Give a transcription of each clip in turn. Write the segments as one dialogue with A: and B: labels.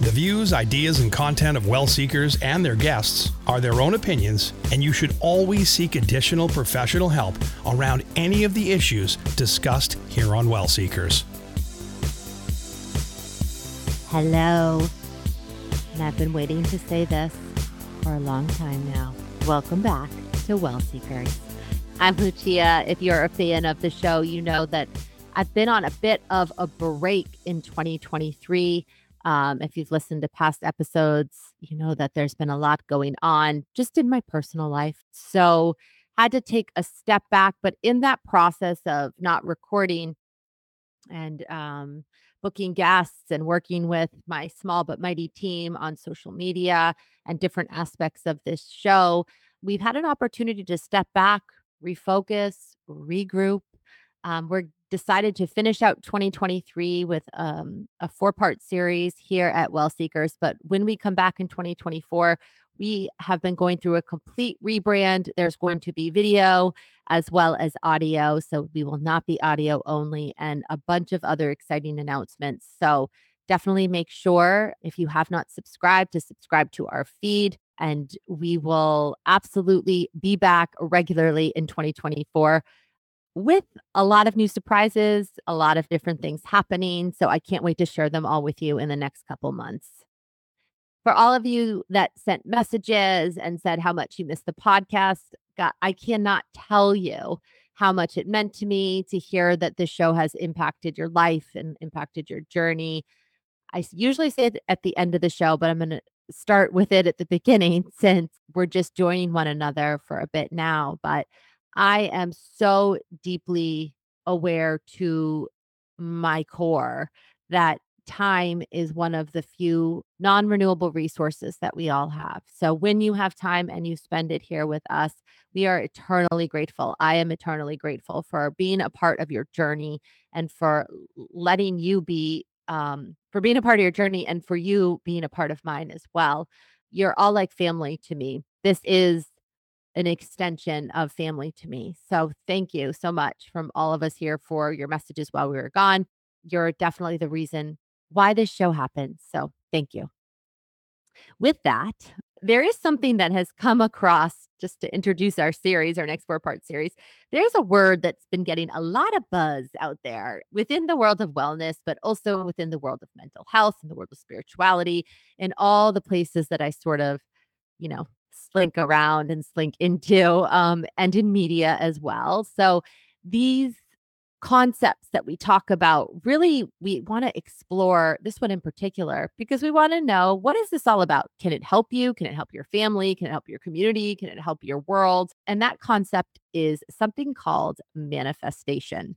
A: The views, ideas, and content of well seekers and their guests are their own opinions, and you should always seek additional professional help around any of the issues discussed here on Well Seekers.
B: Hello. And I've been waiting to say this for a long time now. Welcome back to Well Seekers. I'm Lucia. If you're a fan of the show, you know that I've been on a bit of a break in 2023. Um, if you've listened to past episodes, you know that there's been a lot going on just in my personal life. So, had to take a step back. But in that process of not recording and um, booking guests and working with my small but mighty team on social media and different aspects of this show, we've had an opportunity to step back, refocus, regroup. Um, we're decided to finish out 2023 with um, a four part series here at Well Seekers. But when we come back in 2024, we have been going through a complete rebrand. There's going to be video as well as audio. So we will not be audio only and a bunch of other exciting announcements. So definitely make sure if you have not subscribed to subscribe to our feed and we will absolutely be back regularly in 2024 with a lot of new surprises, a lot of different things happening. So I can't wait to share them all with you in the next couple months. For all of you that sent messages and said how much you missed the podcast, God, I cannot tell you how much it meant to me to hear that this show has impacted your life and impacted your journey. I usually say it at the end of the show, but I'm going to start with it at the beginning since we're just joining one another for a bit now. But I am so deeply aware to my core that time is one of the few non renewable resources that we all have. So when you have time and you spend it here with us, we are eternally grateful. I am eternally grateful for being a part of your journey and for letting you be, um, for being a part of your journey and for you being a part of mine as well. You're all like family to me. This is an extension of family to me. So thank you so much from all of us here for your messages while we were gone. You're definitely the reason why this show happens. So thank you. With that, there is something that has come across just to introduce our series, our next four part series. There's a word that's been getting a lot of buzz out there within the world of wellness, but also within the world of mental health and the world of spirituality and all the places that I sort of, you know, slink around and slink into, um, and in media as well. So these concepts that we talk about really we want to explore this one in particular because we want to know what is this all about? Can it help you? Can it help your family? Can it help your community? Can it help your world? And that concept is something called manifestation.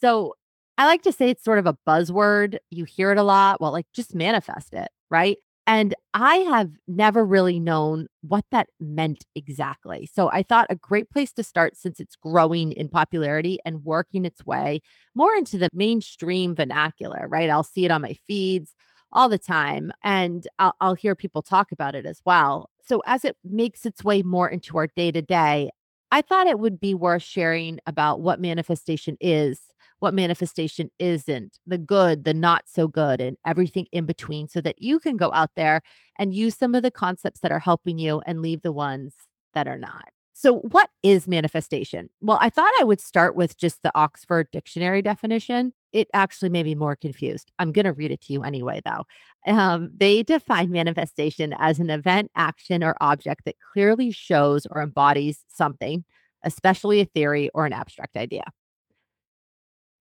B: So i like to say it's sort of a buzzword. You hear it a lot. Well like just manifest it right and I have never really known what that meant exactly. So I thought a great place to start since it's growing in popularity and working its way more into the mainstream vernacular, right? I'll see it on my feeds all the time and I'll, I'll hear people talk about it as well. So as it makes its way more into our day to day, I thought it would be worth sharing about what manifestation is what manifestation isn't, the good, the not so good, and everything in between, so that you can go out there and use some of the concepts that are helping you and leave the ones that are not. So, what is manifestation? Well, I thought I would start with just the Oxford Dictionary definition. It actually made me more confused. I'm going to read it to you anyway, though. Um, they define manifestation as an event, action, or object that clearly shows or embodies something, especially a theory or an abstract idea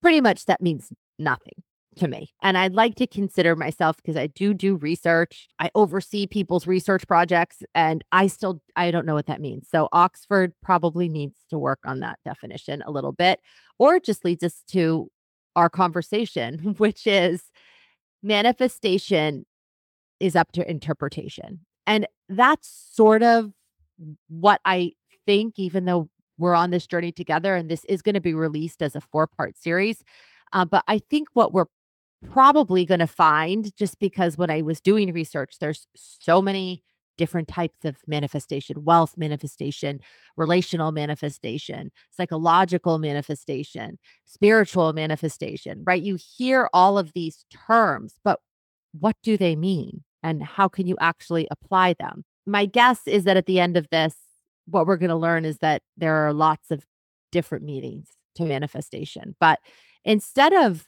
B: pretty much that means nothing to me. And I'd like to consider myself because I do do research. I oversee people's research projects and I still I don't know what that means. So Oxford probably needs to work on that definition a little bit or it just leads us to our conversation which is manifestation is up to interpretation. And that's sort of what I think even though we're on this journey together and this is going to be released as a four part series. Uh, but I think what we're probably going to find, just because when I was doing research, there's so many different types of manifestation wealth manifestation, relational manifestation, psychological manifestation, spiritual manifestation, right? You hear all of these terms, but what do they mean? and how can you actually apply them? My guess is that at the end of this, what we're going to learn is that there are lots of different meanings to manifestation. But instead of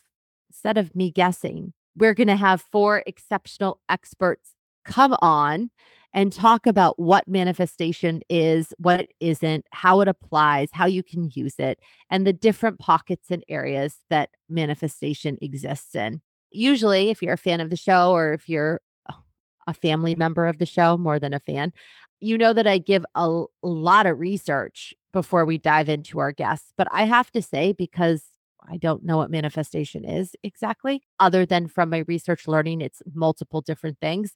B: instead of me guessing, we're going to have four exceptional experts come on and talk about what manifestation is, what it isn't, how it applies, how you can use it, and the different pockets and areas that manifestation exists in. Usually, if you're a fan of the show or if you're a family member of the show more than a fan, you know that I give a lot of research before we dive into our guests. But I have to say, because I don't know what manifestation is exactly, other than from my research learning, it's multiple different things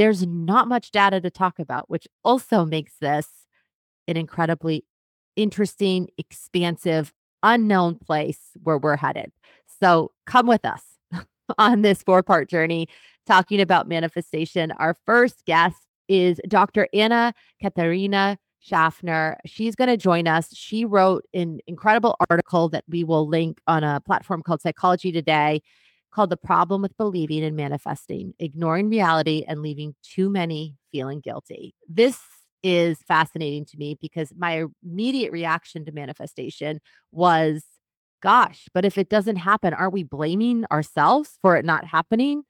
B: there's not much data to talk about, which also makes this an incredibly interesting, expansive, unknown place where we're headed. So come with us on this four part journey talking about manifestation. Our first guest is Dr. Anna Katharina Schaffner. She's going to join us. She wrote an incredible article that we will link on a platform called Psychology Today called The Problem with Believing and Manifesting Ignoring Reality and Leaving Too Many Feeling Guilty. This is fascinating to me because my immediate reaction to manifestation was, gosh, but if it doesn't happen, aren't we blaming ourselves for it not happening?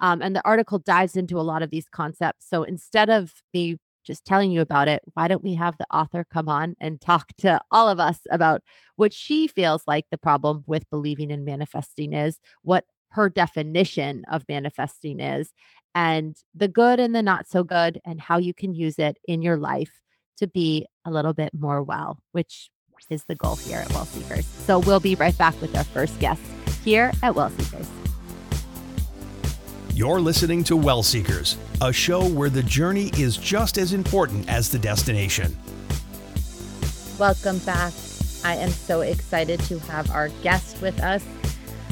B: Um, and the article dives into a lot of these concepts. So instead of me just telling you about it, why don't we have the author come on and talk to all of us about what she feels like the problem with believing and manifesting is, what her definition of manifesting is and the good and the not so good and how you can use it in your life to be a little bit more well, which is the goal here at Well Seekers. So we'll be right back with our first guest here at Well Seekers.
A: You're listening to Well Seekers, a show where the journey is just as important as the destination.
B: Welcome back. I am so excited to have our guest with us.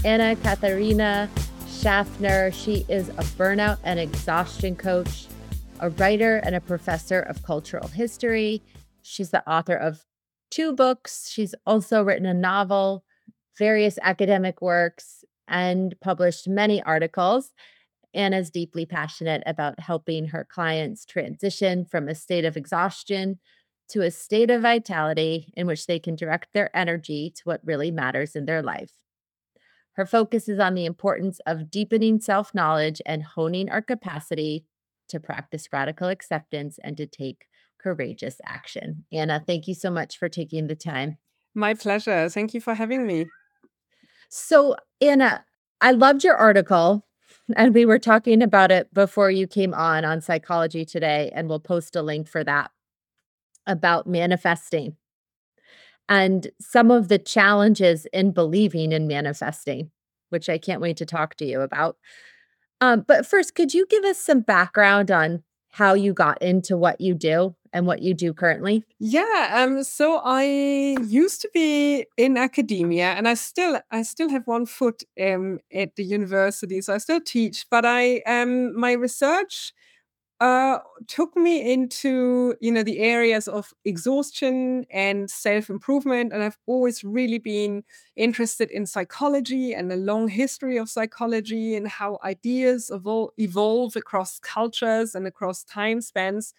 B: Anna Katharina Schaffner. She is a burnout and exhaustion coach, a writer, and a professor of cultural history. She's the author of two books. She's also written a novel, various academic works, and published many articles. Anna's deeply passionate about helping her clients transition from a state of exhaustion to a state of vitality in which they can direct their energy to what really matters in their life. Her focus is on the importance of deepening self knowledge and honing our capacity to practice radical acceptance and to take courageous action. Anna, thank you so much for taking the time.
C: My pleasure. Thank you for having me.
B: So, Anna, I loved your article, and we were talking about it before you came on on Psychology Today, and we'll post a link for that about manifesting and some of the challenges in believing and manifesting, which I can't wait to talk to you about. Um, but first, could you give us some background on how you got into what you do and what you do currently?
C: Yeah, um so I used to be in academia and I still I still have one foot um at the university so I still teach but I um my research uh, took me into you know the areas of exhaustion and self improvement, and I've always really been interested in psychology and a long history of psychology and how ideas evol- evolve across cultures and across time spans.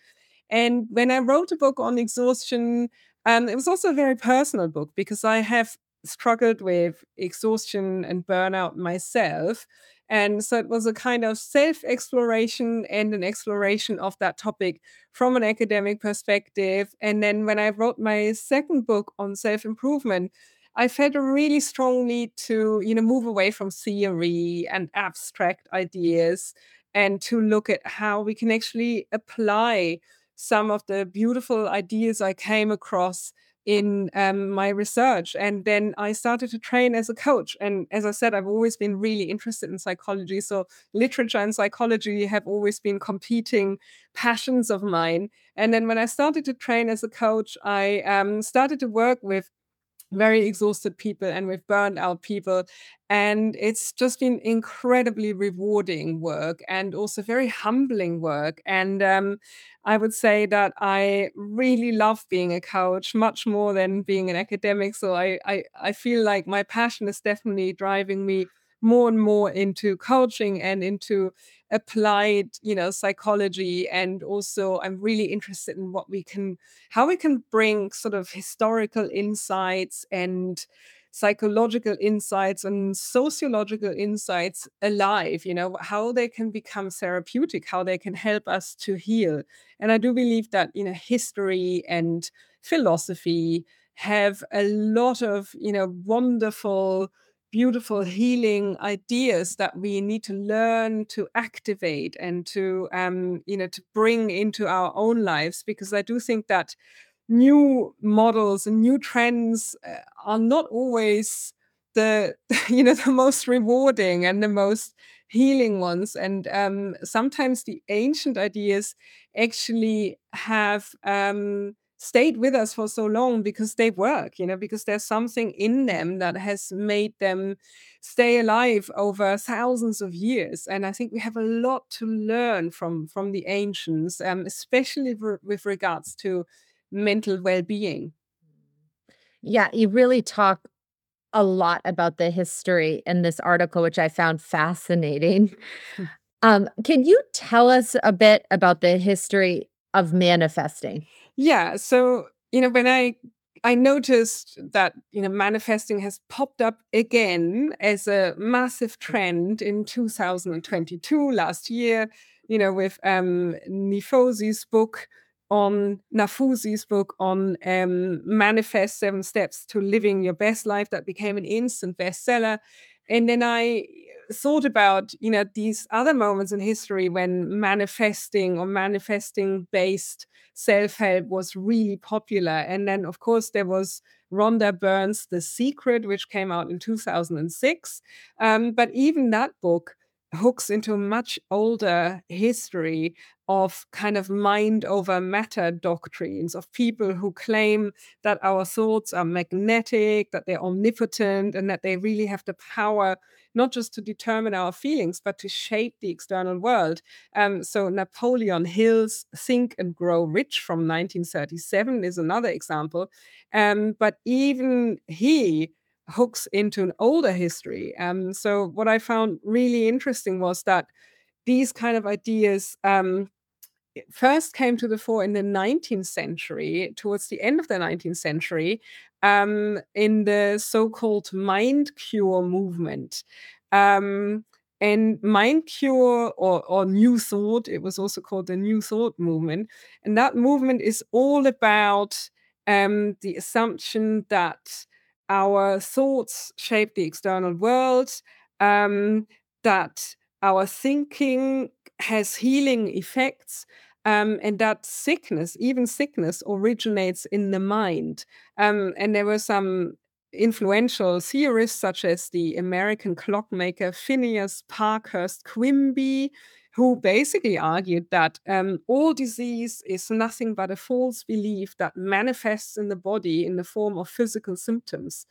C: And when I wrote a book on exhaustion, um, it was also a very personal book because I have struggled with exhaustion and burnout myself. And so it was a kind of self exploration and an exploration of that topic from an academic perspective. And then when I wrote my second book on self improvement, I felt a really strong need to, you know, move away from theory and abstract ideas and to look at how we can actually apply some of the beautiful ideas I came across in um, my research. And then I started to train as a coach. And as I said, I've always been really interested in psychology. So literature and psychology have always been competing passions of mine. And then when I started to train as a coach, I um, started to work with very exhausted people and with burned out people. And it's just been incredibly rewarding work and also very humbling work. And um, I would say that I really love being a coach much more than being an academic. So I, I, I feel like my passion is definitely driving me more and more into coaching and into applied you know psychology and also i'm really interested in what we can how we can bring sort of historical insights and psychological insights and sociological insights alive you know how they can become therapeutic how they can help us to heal. And i do believe that you know history and philosophy have a lot of you know wonderful beautiful healing ideas that we need to learn to activate and to um, you know to bring into our own lives because i do think that new models and new trends uh, are not always the you know the most rewarding and the most healing ones. And um, sometimes the ancient ideas actually have um, stayed with us for so long because they work you know because there's something in them that has made them stay alive over thousands of years and i think we have a lot to learn from from the ancients um, especially with regards to mental well-being.
B: Yeah, you really talk a lot about the history in this article, which I found fascinating. Um, can you tell us a bit about the history of manifesting?
C: Yeah, so you know when I I noticed that you know manifesting has popped up again as a massive trend in 2022 last year. You know with um, Nafousi's book on Nafousi's book on um, Manifest Seven Steps to Living Your Best Life that became an instant bestseller. And then I thought about, you know, these other moments in history when manifesting or manifesting based self help was really popular. And then, of course, there was Rhonda Byrne's The Secret, which came out in 2006. Um, but even that book hooks into a much older history of kind of mind over matter doctrines of people who claim that our thoughts are magnetic, that they're omnipotent, and that they really have the power not just to determine our feelings, but to shape the external world. Um, so, Napoleon Hill's Think and Grow Rich from 1937 is another example. Um, but even he hooks into an older history. Um, so, what I found really interesting was that these kind of ideas um, first came to the fore in the 19th century, towards the end of the 19th century, um, in the so called mind cure movement. Um, and mind cure or, or new thought, it was also called the new thought movement. And that movement is all about um, the assumption that our thoughts shape the external world, um, that our thinking has healing effects, um, and that sickness, even sickness, originates in the mind. Um, and there were some influential theorists, such as the American clockmaker Phineas Parkhurst Quimby, who basically argued that um, all disease is nothing but a false belief that manifests in the body in the form of physical symptoms.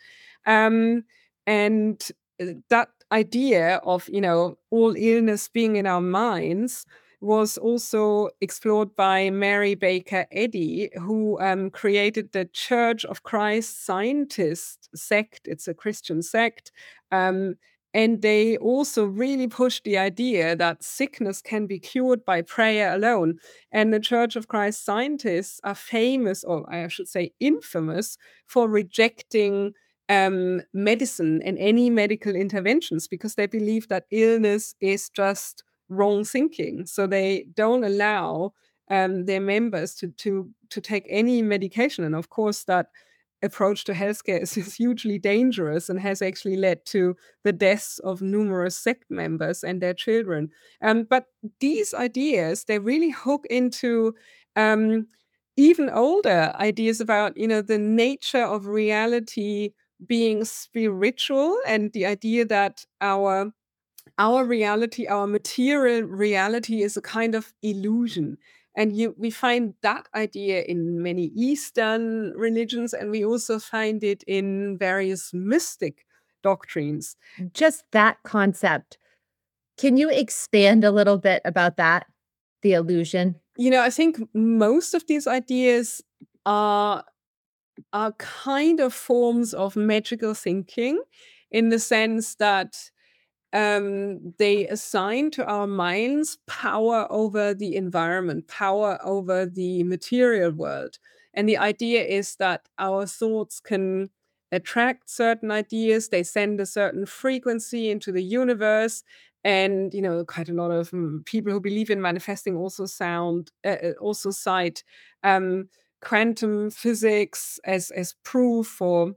C: Um, and uh, that idea of, you know, all illness being in our minds was also explored by Mary Baker Eddy, who um, created the Church of Christ Scientist sect. It's a Christian sect. Um, and they also really pushed the idea that sickness can be cured by prayer alone. And the Church of Christ scientists are famous, or I should say, infamous, for rejecting um, medicine and any medical interventions because they believe that illness is just wrong thinking. So they don't allow um, their members to to to take any medication. And of course, that approach to healthcare is, is hugely dangerous and has actually led to the deaths of numerous sect members and their children. Um, but these ideas, they really hook into um, even older ideas about, you know, the nature of reality being spiritual and the idea that our our reality, our material reality is a kind of illusion and you, we find that idea in many Eastern religions, and we also find it in various mystic doctrines.
B: Just that concept. Can you expand a little bit about that, the illusion?
C: You know, I think most of these ideas are are kind of forms of magical thinking in the sense that um, they assign to our minds power over the environment, power over the material world. And the idea is that our thoughts can attract certain ideas, they send a certain frequency into the universe. And you know, quite a lot of um, people who believe in manifesting also sound uh, uh, also cite um, quantum physics as as proof for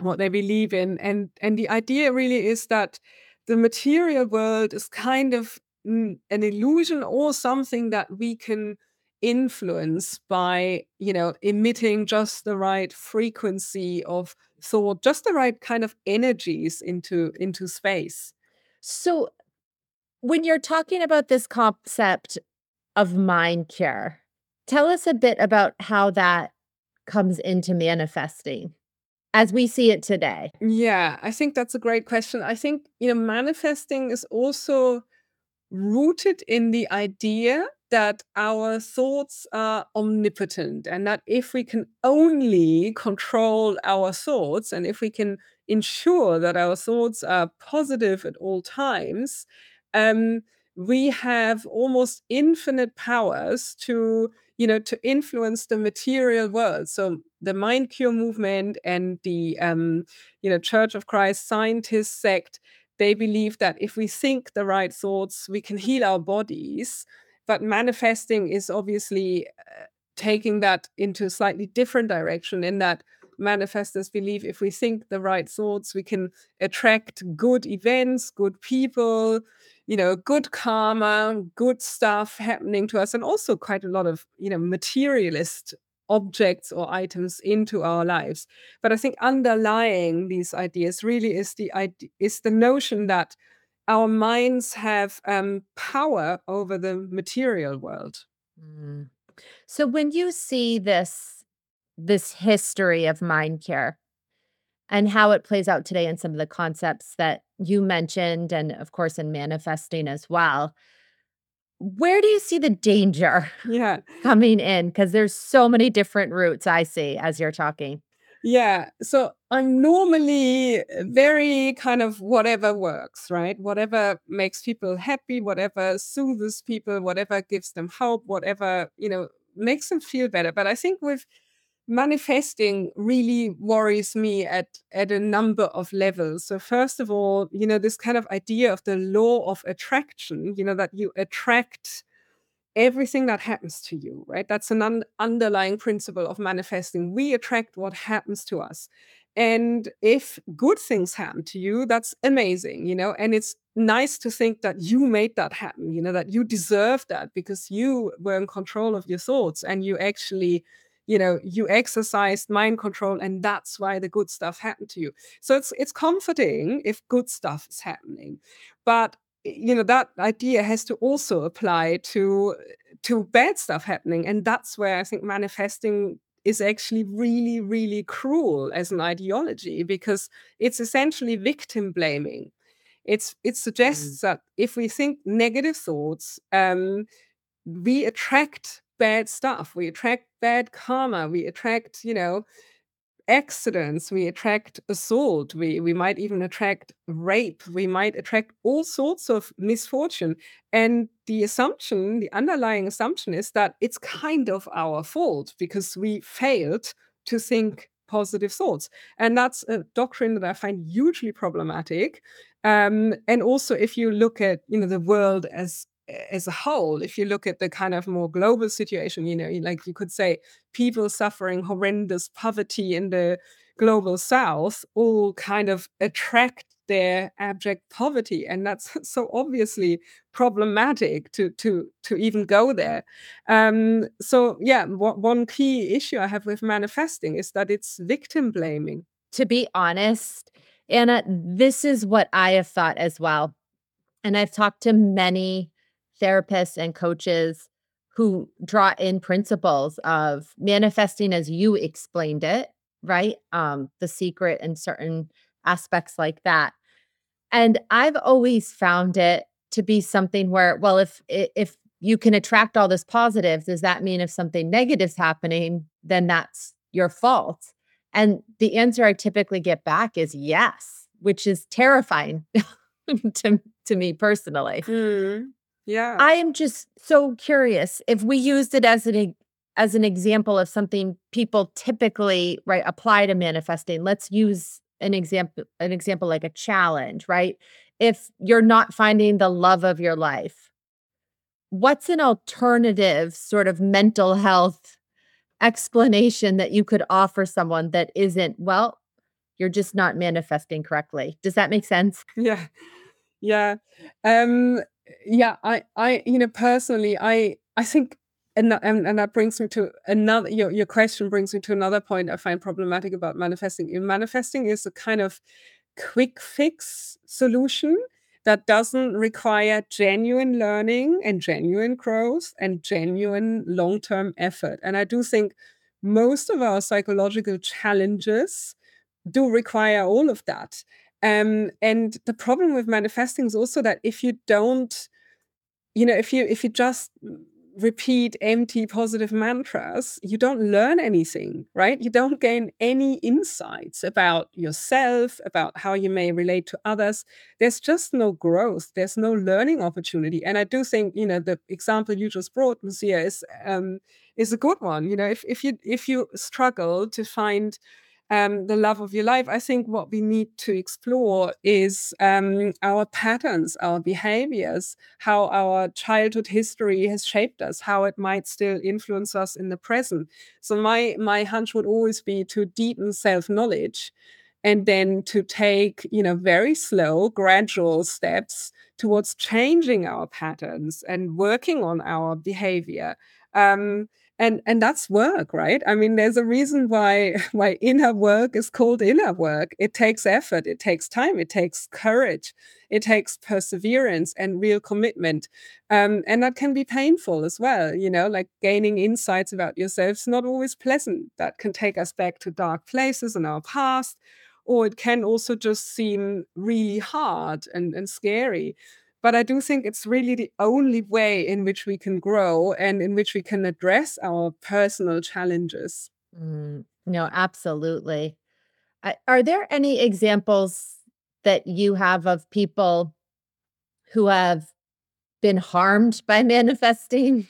C: what they believe in. And and the idea really is that the material world is kind of an illusion or something that we can influence by you know emitting just the right frequency of thought just the right kind of energies into into space
D: so when you're talking about this concept of mind cure tell us a bit about how that comes into manifesting as we see it today.
C: Yeah i think that's a great question. I think you know manifesting is also rooted in the idea that our thoughts are omnipotent and that if we can only control our thoughts and if we can ensure that our thoughts are positive at all times, um, we have almost infinite powers to you know to influence the material world. So the mind cure movement and the um, you know church of christ scientist sect they believe that if we think the right thoughts we can heal our bodies. But manifesting is obviously uh, taking that into a slightly different direction in that manifestors believe if we think the right thoughts we can attract good events good people you know good karma good stuff happening to us and also quite a lot of you know materialist objects or items into our lives but i think underlying these ideas really is the idea is the notion that our minds have um, power over the material world.
D: Mm. So when you see this this history of mind cure and how it plays out today in some of the concepts that you mentioned and of course in manifesting as well where do you see the danger
C: yeah
D: coming in because there's so many different routes i see as you're talking
C: yeah. So I'm normally very kind of whatever works, right? Whatever makes people happy, whatever soothes people, whatever gives them hope, whatever, you know, makes them feel better. But I think with manifesting really worries me at at a number of levels so first of all you know this kind of idea of the law of attraction you know that you attract everything that happens to you, right? That's an un- underlying principle of manifesting. We attract what happens to us. And if good things happen to you, that's amazing, you know, and it's nice to think that you made that happen, you know, that you deserve that because you were in control of your thoughts and you actually, you know, you exercised mind control and that's why the good stuff happened to you. So it's it's comforting if good stuff is happening. But you know that idea has to also apply to to bad stuff happening and that's where i think manifesting is actually really really cruel as an ideology because it's essentially victim blaming it's it suggests mm. that if we think negative thoughts um, we attract bad stuff we attract bad karma we attract you know accidents, we attract assault, we, we might even attract rape, we might attract all sorts of misfortune. And the assumption, the underlying assumption is that it's kind of our fault because we failed to think positive thoughts. And that's a doctrine that I find hugely problematic. Um, and also, if you look at you know the world as as a whole, if you look at the kind of more global situation, you know, like you could say people suffering horrendous poverty in the global south all kind of attract their abject poverty and that's so obviously problematic to to to even go there. Um so yeah one key issue i have with manifesting is that it's victim blaming.
D: To be honest anna this is what i have thought as well and i've talked to many therapists and coaches who draw in principles of manifesting as you explained it, right? Um, the secret and certain aspects like that. And I've always found it to be something where, well, if if you can attract all this positive, does that mean if something negative's happening, then that's your fault? And the answer I typically get back is yes, which is terrifying. to to me personally.
C: Mm. Yeah.
D: I am just so curious if we used it as an as an example of something people typically right apply to manifesting. Let's use an example an example like a challenge, right? If you're not finding the love of your life, what's an alternative sort of mental health explanation that you could offer someone that isn't well you're just not manifesting correctly does that make sense
C: yeah yeah um yeah i i you know personally i i think and, and, and that brings me to another your, your question brings me to another point i find problematic about manifesting. In manifesting is a kind of quick fix solution that doesn't require genuine learning and genuine growth and genuine long-term effort. And i do think most of our psychological challenges do require all of that um, and the problem with manifesting is also that if you don't you know if you if you just repeat empty positive mantras, you don't learn anything, right? You don't gain any insights about yourself, about how you may relate to others. There's just no growth. There's no learning opportunity. And I do think, you know, the example you just brought, Lucia, is um, is a good one. You know, if if you if you struggle to find um, the love of your life, I think what we need to explore is um, our patterns, our behaviors, how our childhood history has shaped us, how it might still influence us in the present. So my my hunch would always be to deepen self knowledge, and then to take you know very slow, gradual steps towards changing our patterns and working on our behavior. Um, and and that's work right? I mean there's a reason why why inner work is called inner work. It takes effort it takes time it takes courage it takes perseverance and real commitment. Um, and that can be painful as well you know like gaining insights about yourself is not always pleasant. That can take us back to dark places in our past or it can also just seem really hard and, and scary but I do think it's really the only way in which we can grow and in which we can address our personal challenges.
D: Mm, no, absolutely. are there any examples that you have of people who have been harmed by manifesting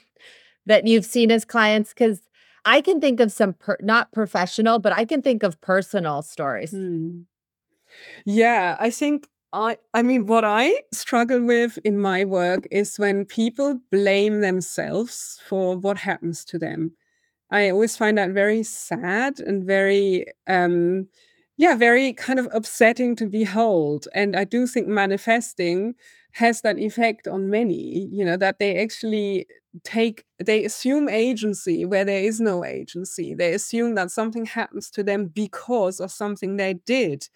D: that you've seen as clients? Because I can think of some, per- not professional, but I can think of personal stories.
C: Hmm. Yeah, I think I I mean what I struggle with in my work is when people blame themselves for what happens to them. I always find that very sad and very um yeah, very kind of upsetting to behold. And I do think manifesting has that effect on many, you know, that they actually take they assume agency where there is no agency. They assume that something happens to them because of something they did.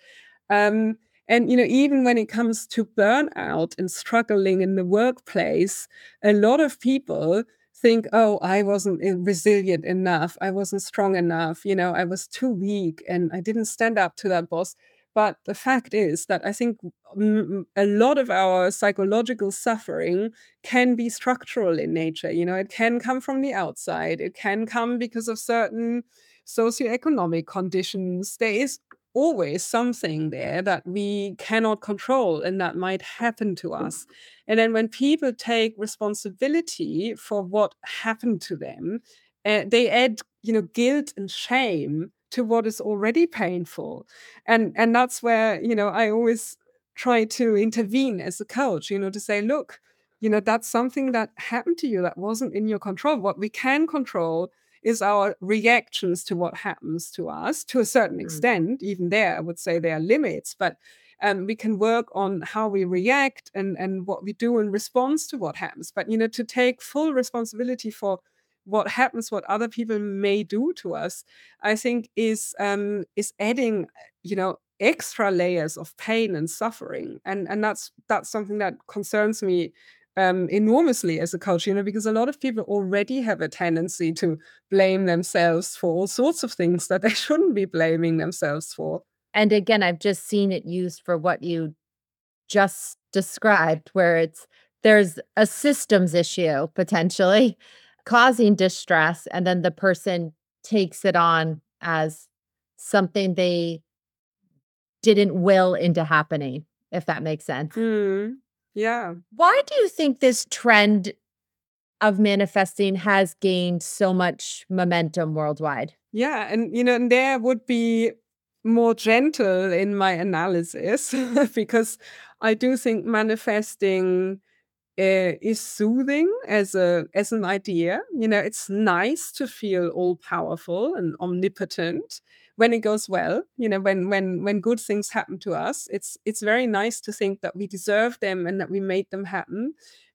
C: Um, and, you know, even when it comes to burnout and struggling in the workplace, a lot of people think, oh, I wasn't resilient enough. I wasn't strong enough. You know, I was too weak and I didn't stand up to that boss. But the fact is that I think a lot of our psychological suffering can be structural in nature. You know, it can come from the outside, it can come because of certain socioeconomic conditions. There is always something there that we cannot control and that might happen to us. And then when people take responsibility for what happened to them, uh, they add, you know, guilt and shame to what is already painful. And and that's where, you know, I always try to intervene as a coach, you know, to say, look, you know, that's something that happened to you that wasn't in your control. What we can control is our reactions to what happens to us to a certain mm. extent. Even there, I would say there are limits, but um, we can work on how we react and and what we do in response to what happens. But you know, to take full responsibility for what happens, what other people may do to us, I think is um, is adding, you know, extra layers of pain and suffering, and and that's that's something that concerns me um, enormously as a culture, you know, because a lot of people already have a tendency to blame themselves for all sorts of things that they shouldn't be blaming themselves for.
D: And again, I've just seen it used for what you just described, where it's there's a systems issue potentially causing distress, and then the person takes it on as something they didn't will into happening
B: if that makes sense.
C: Mm, yeah.
B: Why do you think this trend of manifesting has gained so much momentum worldwide?
C: Yeah, and you know, and there would be more gentle in my analysis because I do think manifesting uh, is soothing as a as an idea. You know, it's nice to feel all powerful and omnipotent when it goes well. You know, when when when good things happen to us, it's it's very nice to think that we deserve them and that we made them happen.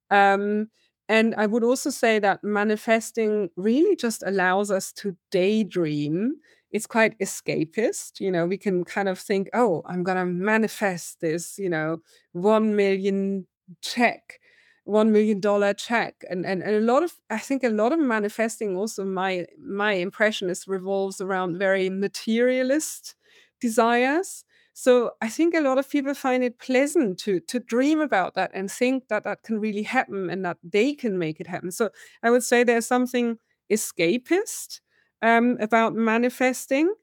C: Um, and I would also say that manifesting really just allows us to daydream. It's quite escapist. You know, we can kind of think, oh, I'm going to manifest this, you know, 1 million check, $1 million check. And, and, and a lot of, I think a lot of manifesting also, my, my impression is revolves around very materialist desires. So I think a lot of people find it pleasant to to dream about that and think that that can really happen and that they can make it happen. So I would say there's something escapist um, about manifesting.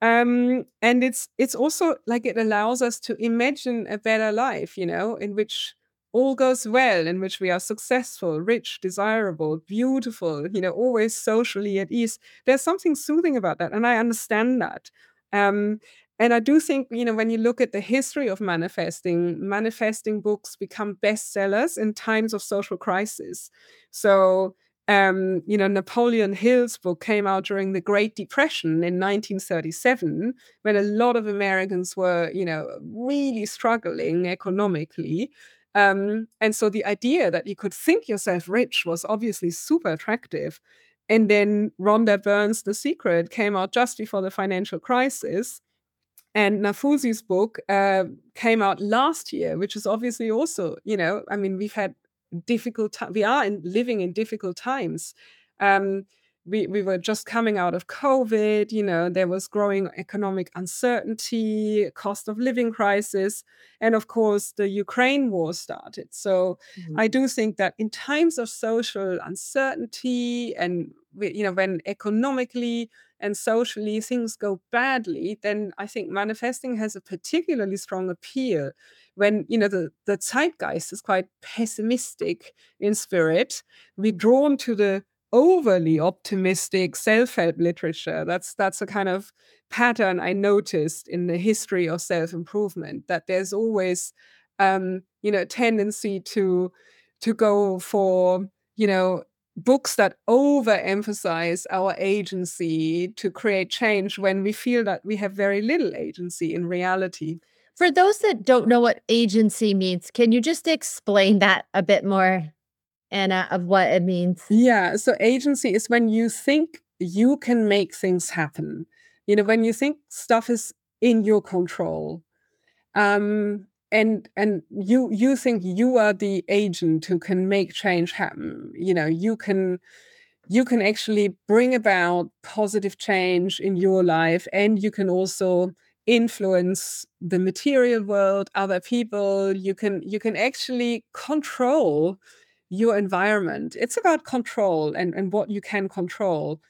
C: Um, and it's it's also like it allows us to imagine a better life, you know, in which all goes well, in which we are successful, rich, desirable, beautiful, you know, always socially at ease. There's something soothing about that, and I understand that. Um, and I do think, you know, when you look at the history of manifesting, manifesting books become bestsellers in times of social crisis. So, um, you know, Napoleon Hill's book came out during the Great Depression in 1937, when a lot of Americans were, you know, really struggling economically. Um, and so the idea that you could think yourself rich was obviously super attractive. And then Rhonda Byrne's The Secret came out just before the financial crisis. And Nafousi's book uh, came out last year, which is obviously also, you know, I mean, we've had difficult time. We are in, living in difficult times. Um, we, we were just coming out of COVID, you know, there was growing economic uncertainty, cost of living crisis, and of course the Ukraine war started. So mm-hmm. I do think that in times of social uncertainty and you know when economically and socially things go badly, then I think manifesting has a particularly strong appeal when you know the, the zeitgeist is quite pessimistic in spirit, we're drawn to the overly optimistic self-help literature. That's that's a kind of pattern I noticed in the history of self-improvement that there's always um, you know a tendency to to go for you know books that overemphasize our agency to create change when we feel that we have very little agency in reality.
B: For those that don't know what agency means, can you just explain that a bit more? Anna, of what it means?
C: Yeah. So agency is when you think you can make things happen. You know, when you think stuff is in your control. Um, and and you you think you are the agent who can make change happen. You know, you can you can actually bring about positive change in your life and you can also influence the material world other people you can you can actually control your environment. It's about control and, and what you can control.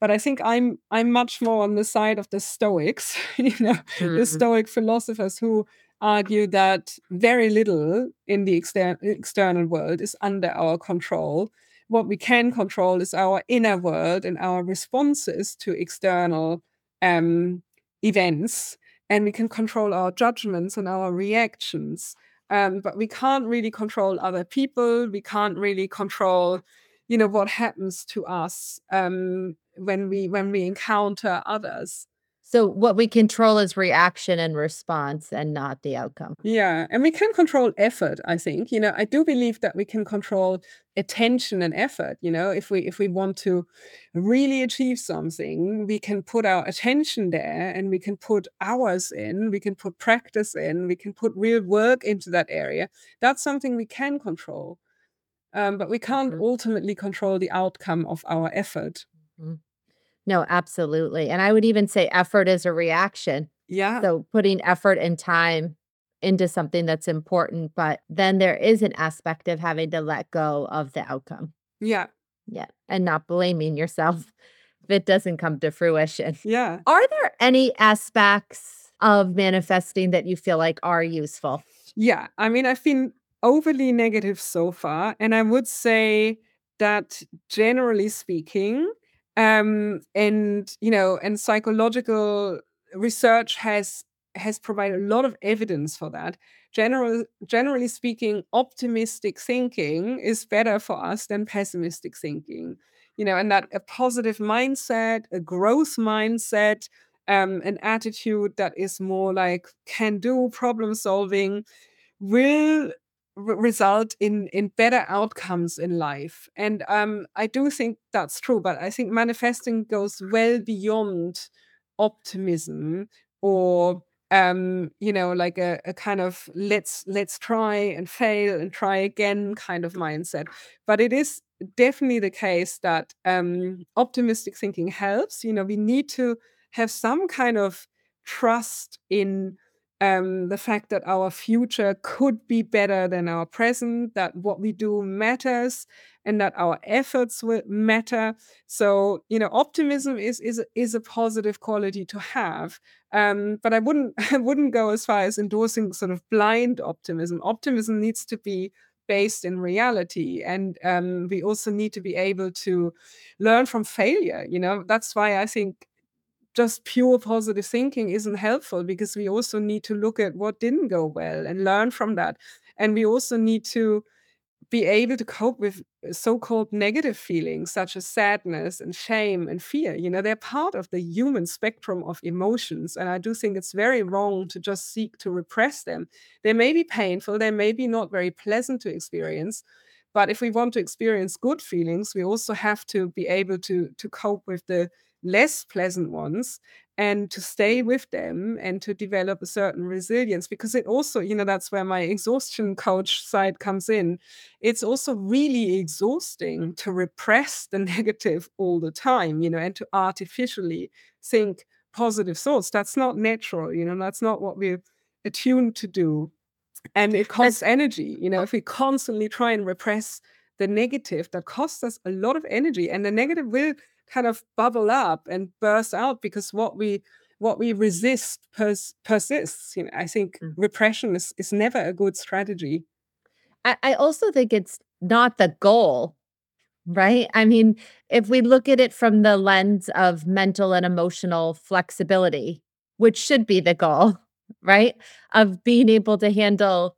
C: But I think I'm I'm much more on the side of the Stoics, you know, mm-hmm. the Stoic philosophers who argue that very little in the exter- external world is under our control. What we can control is our inner world and our responses to external um, events. And we can control our judgments and our reactions. Um, but we can't really control other people. We can't really control, you know, what happens to us um, when we when we encounter others.
B: So what we control is reaction and response and not the outcome.
C: Yeah. And we can control effort, I think. You know, I do believe that we can control attention and effort. You know, if we if we want to really achieve something, we can put our attention there and we can put hours in, we can put practice in, we can put real work into that area. That's something we can control. Um, but we can't mm-hmm. ultimately control the outcome of our effort.
B: Mm-hmm. No, absolutely. And I would even say effort is a reaction.
C: Yeah.
B: So putting effort and time into something that's important, but then there is an aspect of having to let go of the outcome.
C: Yeah.
B: Yeah. And not blaming yourself if it doesn't come to fruition.
C: Yeah.
B: Are there any aspects of manifesting that you feel like are useful?
C: Yeah, I mean, I've been overly negative so far, and I would say that generally speaking, um, and you know, and psychological research has has provided a lot of evidence for that. General, generally speaking, optimistic thinking is better for us than pessimistic thinking. You know, and that a positive mindset, a growth mindset, um, an attitude that is more like can do problem solving will result in in better outcomes in life. And um i do think that's true but i think manifesting goes well beyond optimism or um you know like a, a kind of let's let's try and fail and try again kind of mindset. But it is definitely the case that um optimistic thinking helps. You know we need to have some kind of trust in um, the fact that our future could be better than our present, that what we do matters, and that our efforts will matter. So, you know, optimism is is is a positive quality to have. Um, but I wouldn't I wouldn't go as far as endorsing sort of blind optimism. Optimism needs to be based in reality and um, we also need to be able to learn from failure you know that's why i think just pure positive thinking isn't helpful because we also need to look at what didn't go well and learn from that. And we also need to be able to cope with uh, so-called negative feelings such as sadness and shame and fear you know they're part of the human spectrum of emotions and i do think it's very wrong to just seek to repress them they may be painful they may be not very pleasant to experience but if we want to experience good feelings we also have to be able to to cope with the less pleasant ones and to stay mm. with them and to develop a certain resilience because it also you know that's where my exhaustion coach side comes in. It's also really exhausting to repress the negative all the time you know and to artificially think positive thoughts. That's not natural you know that's not what we're attuned to do. And it costs energy you know oh. if we constantly try and repress the negative that costs us a lot of energy and the negative will kind of bubble up and burst out because what we what we resist pers- persists. You know, I think mm. repression is, is never a good strategy.
B: I, I also think it's not the goal, right? I mean, if we look at it from the lens of mental and emotional flexibility, which should be the goal, right? Of being able to handle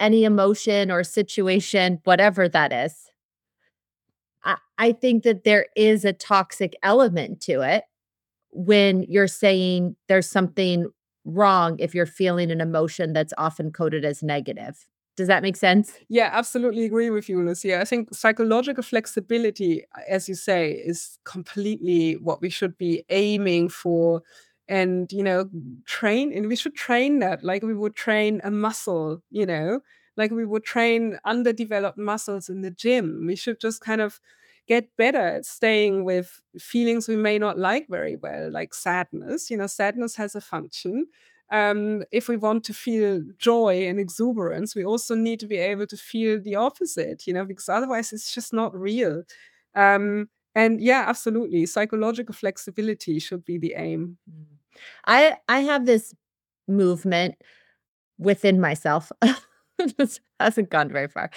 B: any emotion or situation, whatever that is, I, think that there is a toxic element to it when you're saying there's something wrong if you're feeling an emotion that's often coded as negative. Does that make sense?
C: Yeah, absolutely agree with you, Lucia. I think psychological flexibility, uh, as you say, is completely what we should be aiming for. And, you know, train, and we should train that like we would train a muscle, you know, like we would train underdeveloped muscles in the gym. We should just kind of get better at staying with feelings we may not like very well, like sadness. You know, sadness has a function. Um, if we want to feel joy and exuberance, we also need to be able to feel the opposite, you know, because otherwise it's just not real. Um, and yeah, absolutely, psychological flexibility should be the aim. Mm.
B: I I have this movement within myself this hasn't gone very far.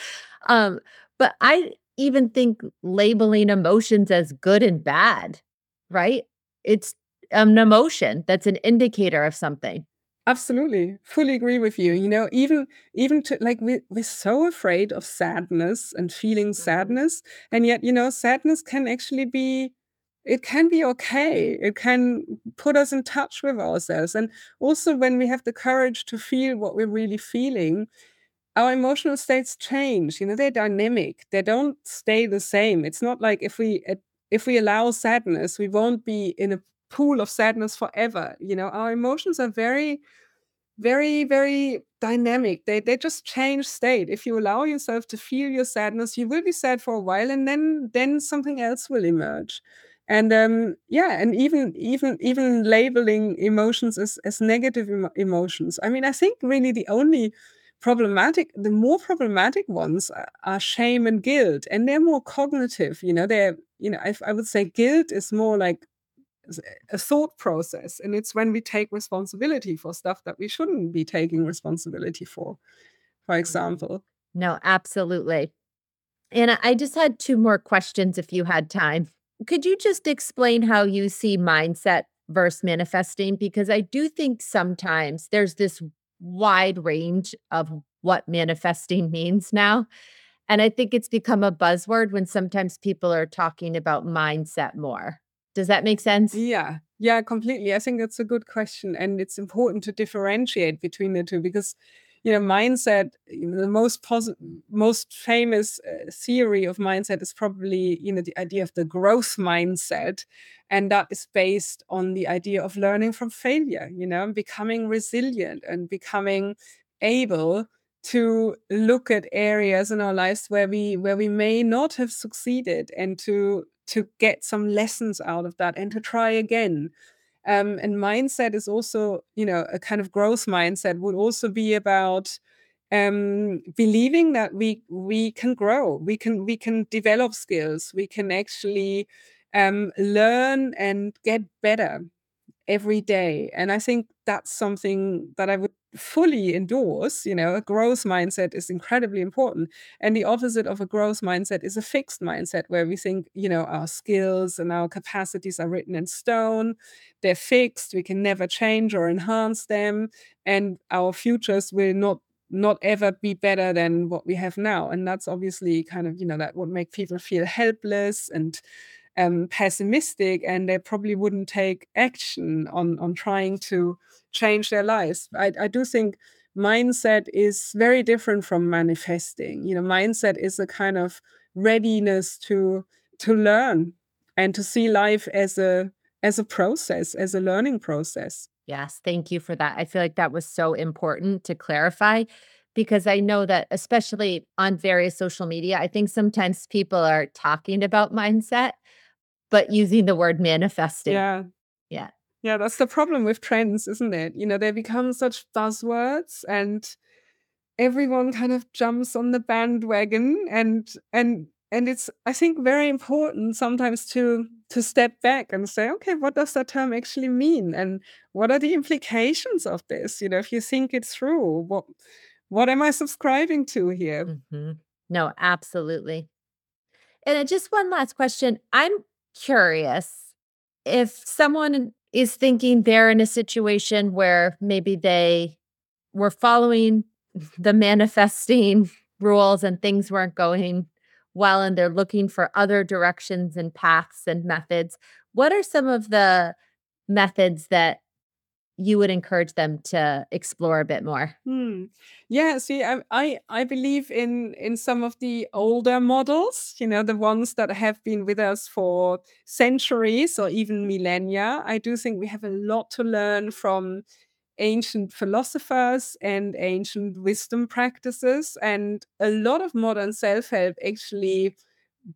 B: Um, but I even think labeling emotions as good and bad, right? It's an emotion that's an indicator of something.
C: Absolutely. Fully agree with you. You know, even even to like we we're so afraid of sadness and feeling mm-hmm. sadness. And yet, you know, sadness can actually be it can be okay. It can put us in touch with ourselves. And also when we have the courage to feel what we're really feeling, our emotional states change you know they're dynamic they don't stay the same. It's not like if we if we allow sadness we won't be in a pool of sadness forever you know? Our emotions are very very very dynamic. They they just change state. If you allow yourself to feel your sadness you will be sad for a while and then then something else will emerge. And um yeah and even even even labeling emotions as as negative emotions. I mean i think really the only problematic the more problematic ones uh, are shame and guilt and they're more cognitive you know they're you know I, I would say guilt is more like a thought process and it's when we take responsibility for stuff that we shouldn't be taking responsibility for for mm-hmm. example.
D: No, absolutely. And I just had two more questions if you had time. Could you just explain how you see mindset versus manifesting? Because I do think sometimes there's this wide range of what manifesting means now. And I think it's become a buzzword when sometimes people are talking about mindset more. Does that make sense?
C: Yeah. Yeah, completely. I think that's a good question. And it's important to differentiate between the two because you know mindset the most most famous uh, theory of mindset is probably you know the idea of the growth mindset and that is based on the idea of learning from failure you know and becoming resilient and becoming able to look at areas in our lives where we where we may not have succeeded and to to get some lessons out of that and to try again um, and mindset is also, you know, a kind of growth mindset would also be about um, believing that we we can grow, we can we can develop skills, we can actually um, learn and get better every day. And I think that's something that I would fully endorse. You know, a growth mindset is incredibly important. And the opposite of a growth mindset is a fixed mindset where we think, you know, our skills and our capacities are written in stone, they're fixed, we can never change or enhance them, and our futures will not not ever be better than what we have now and that's obviously kind of you know that would make people feel helpless and um, pessimistic and they probably wouldn't take action on on trying to change their lives. I, I do think mindset is very different from manifesting. You know, mindset is a kind of readiness to to learn and to see life as a as a process, as a learning process.
D: Yes, thank you for that. I feel like that was so important to clarify because I know that, especially on various social media, I think sometimes people are talking about mindset, but using the word manifesting.
C: Yeah.
D: Yeah.
C: Yeah, that's the problem with trends, isn't it? You know, they become such buzzwords and everyone kind of jumps on the bandwagon and and and it's I think very important sometimes to to step back and say, okay, what does that term actually mean? And what are the implications of this? You know, if you think it through, what what am I subscribing to here?
D: Mm-hmm. No, absolutely. And just one last question. I'm curious if someone is thinking they're in a situation where maybe they were following the manifesting rules and things weren't going well and they're looking for other directions and paths and methods what are some of the methods that you would encourage them to explore a bit more?
C: Hmm. Yeah, see, I, I I believe in in some of the older models, you know, the ones that have been with us for centuries or even millennia. I do think we have a lot to learn from ancient philosophers and ancient wisdom practices, and a lot of modern self-help actually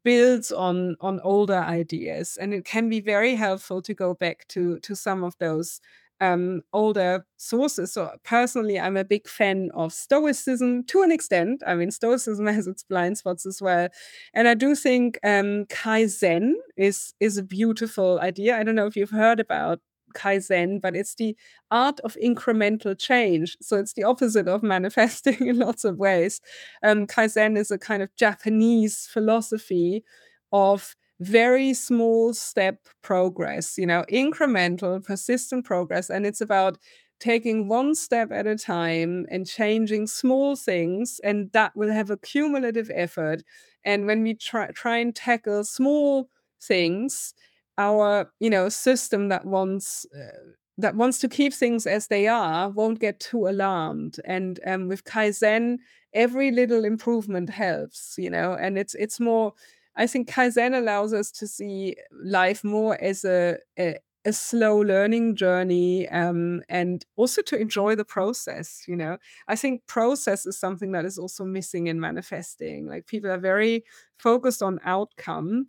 C: builds on on older ideas and it can be very helpful to go back to to some of those um, older sources. So personally, I'm a big fan of Stoicism to an extent. I mean, Stoicism has its blind spots as well, and I do think um, Kaizen is is a beautiful idea. I don't know if you've heard about Kaizen, but it's the art of incremental change. So it's the opposite of manifesting in lots of ways. Um, Kaizen is a kind of Japanese philosophy of very small step progress, you know, incremental, persistent progress. And it's about taking one step at a time and changing small things. And that will have a cumulative effort. And when we try, try and tackle small things, our, you know, system that wants, uh, that wants to keep things as they are won't get too alarmed and um, with kaizen every little improvement helps you know and it's it's more I think Kaizen allows us to see life more as a, a, a slow learning journey um, and also to enjoy the process. You know, I think process is something that is also missing in manifesting. Like people are very focused on outcome,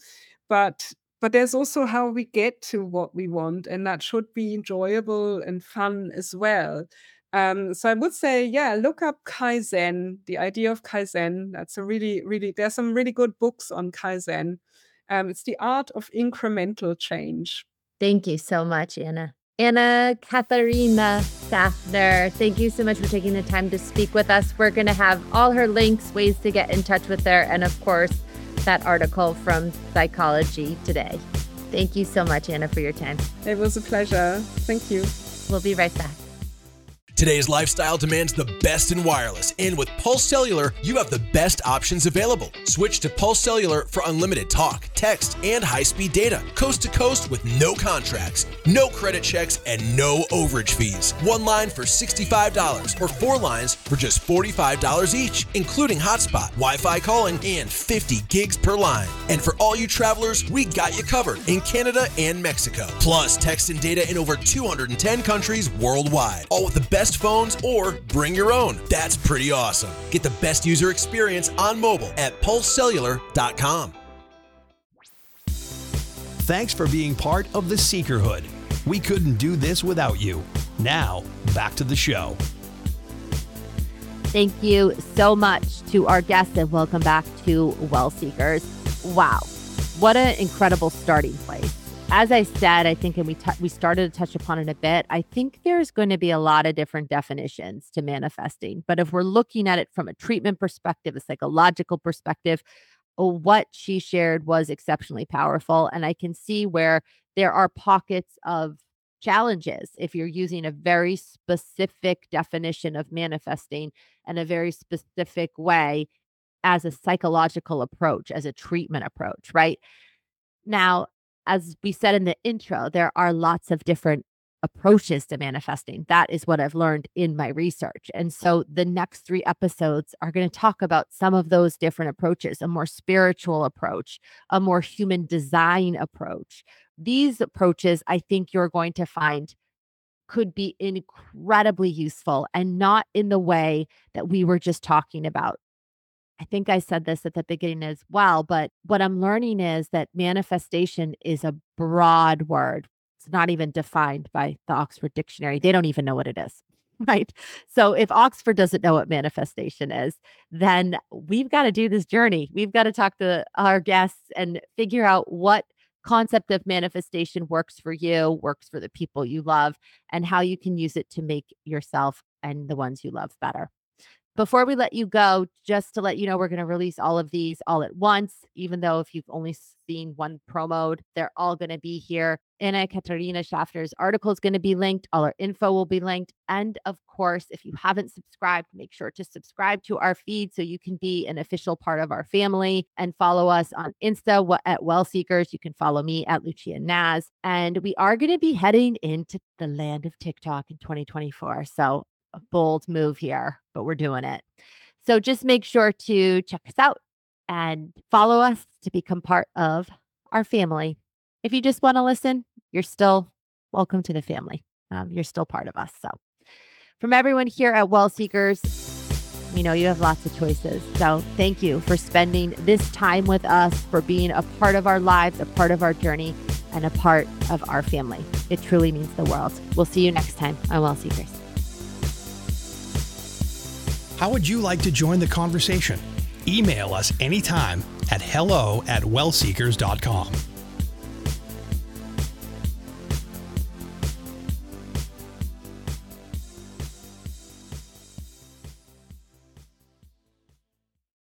C: but but there's also how we get to what we want and that should be enjoyable and fun as well um, so I would say, yeah, look up Kaizen, the idea of Kaizen. That's a really, really, there's some really good books on Kaizen. Um, it's the art of incremental change.
D: Thank you so much, Anna.
B: Anna Katharina Schaffner, thank you so much for taking the time to speak with us. We're going to have all her links, ways to get in touch with her, and of course, that article from Psychology Today. Thank you so much, Anna, for your time.
C: It was a pleasure. Thank you.
B: We'll be right back.
E: Today's lifestyle demands the best in wireless, and with Pulse Cellular, you have the best options available. Switch to Pulse Cellular for unlimited talk, text, and high speed data, coast to coast with no contracts, no credit checks, and no overage fees. One line for $65 or four lines for just $45 each, including hotspot, Wi Fi calling, and 50 gigs per line. And for all you travelers, we got you covered in Canada and Mexico. Plus, text and data in over 210 countries worldwide, all with the best best phones or bring your own. That's pretty awesome. Get the best user experience on mobile at pulsecellular.com.
A: Thanks for being part of the Seekerhood. We couldn't do this without you. Now, back to the show.
B: Thank you so much to our guests and welcome back to Well Seekers. Wow, what an incredible starting place as I said, I think, and we t- we started to touch upon it a bit. I think there's going to be a lot of different definitions to manifesting, but if we're looking at it from a treatment perspective, a psychological perspective, oh, what she shared was exceptionally powerful, and I can see where there are pockets of challenges if you're using a very specific definition of manifesting and a very specific way as a psychological approach, as a treatment approach, right? Now, as we said in the intro, there are lots of different approaches to manifesting. That is what I've learned in my research. And so the next three episodes are going to talk about some of those different approaches a more spiritual approach, a more human design approach. These approaches, I think you're going to find could be incredibly useful and not in the way that we were just talking about I think I said this at the beginning as well, but what I'm learning is that manifestation is a broad word. It's not even defined by the Oxford Dictionary. They don't even know what it is. Right. So if Oxford doesn't know what manifestation is, then we've got to do this journey. We've got to talk to our guests and figure out what concept of manifestation works for you, works for the people you love, and how you can use it to make yourself and the ones you love better. Before we let you go, just to let you know, we're going to release all of these all at once, even though if you've only seen one promo, they're all going to be here. Anna Katharina Schaffner's article is going to be linked. All our info will be linked. And of course, if you haven't subscribed, make sure to subscribe to our feed so you can be an official part of our family and follow us on Insta at Well Seekers. You can follow me at Lucia Naz. And we are going to be heading into the land of TikTok in 2024. So bold move here, but we're doing it. So just make sure to check us out and follow us to become part of our family. If you just want to listen, you're still welcome to the family. Um, you're still part of us. So, from everyone here at Well Seekers, we know you have lots of choices. So, thank you for spending this time with us, for being a part of our lives, a part of our journey, and a part of our family. It truly means the world. We'll see you next time on Well Seekers.
A: How would you like to join the conversation? Email us anytime at hello at wellseekers.com.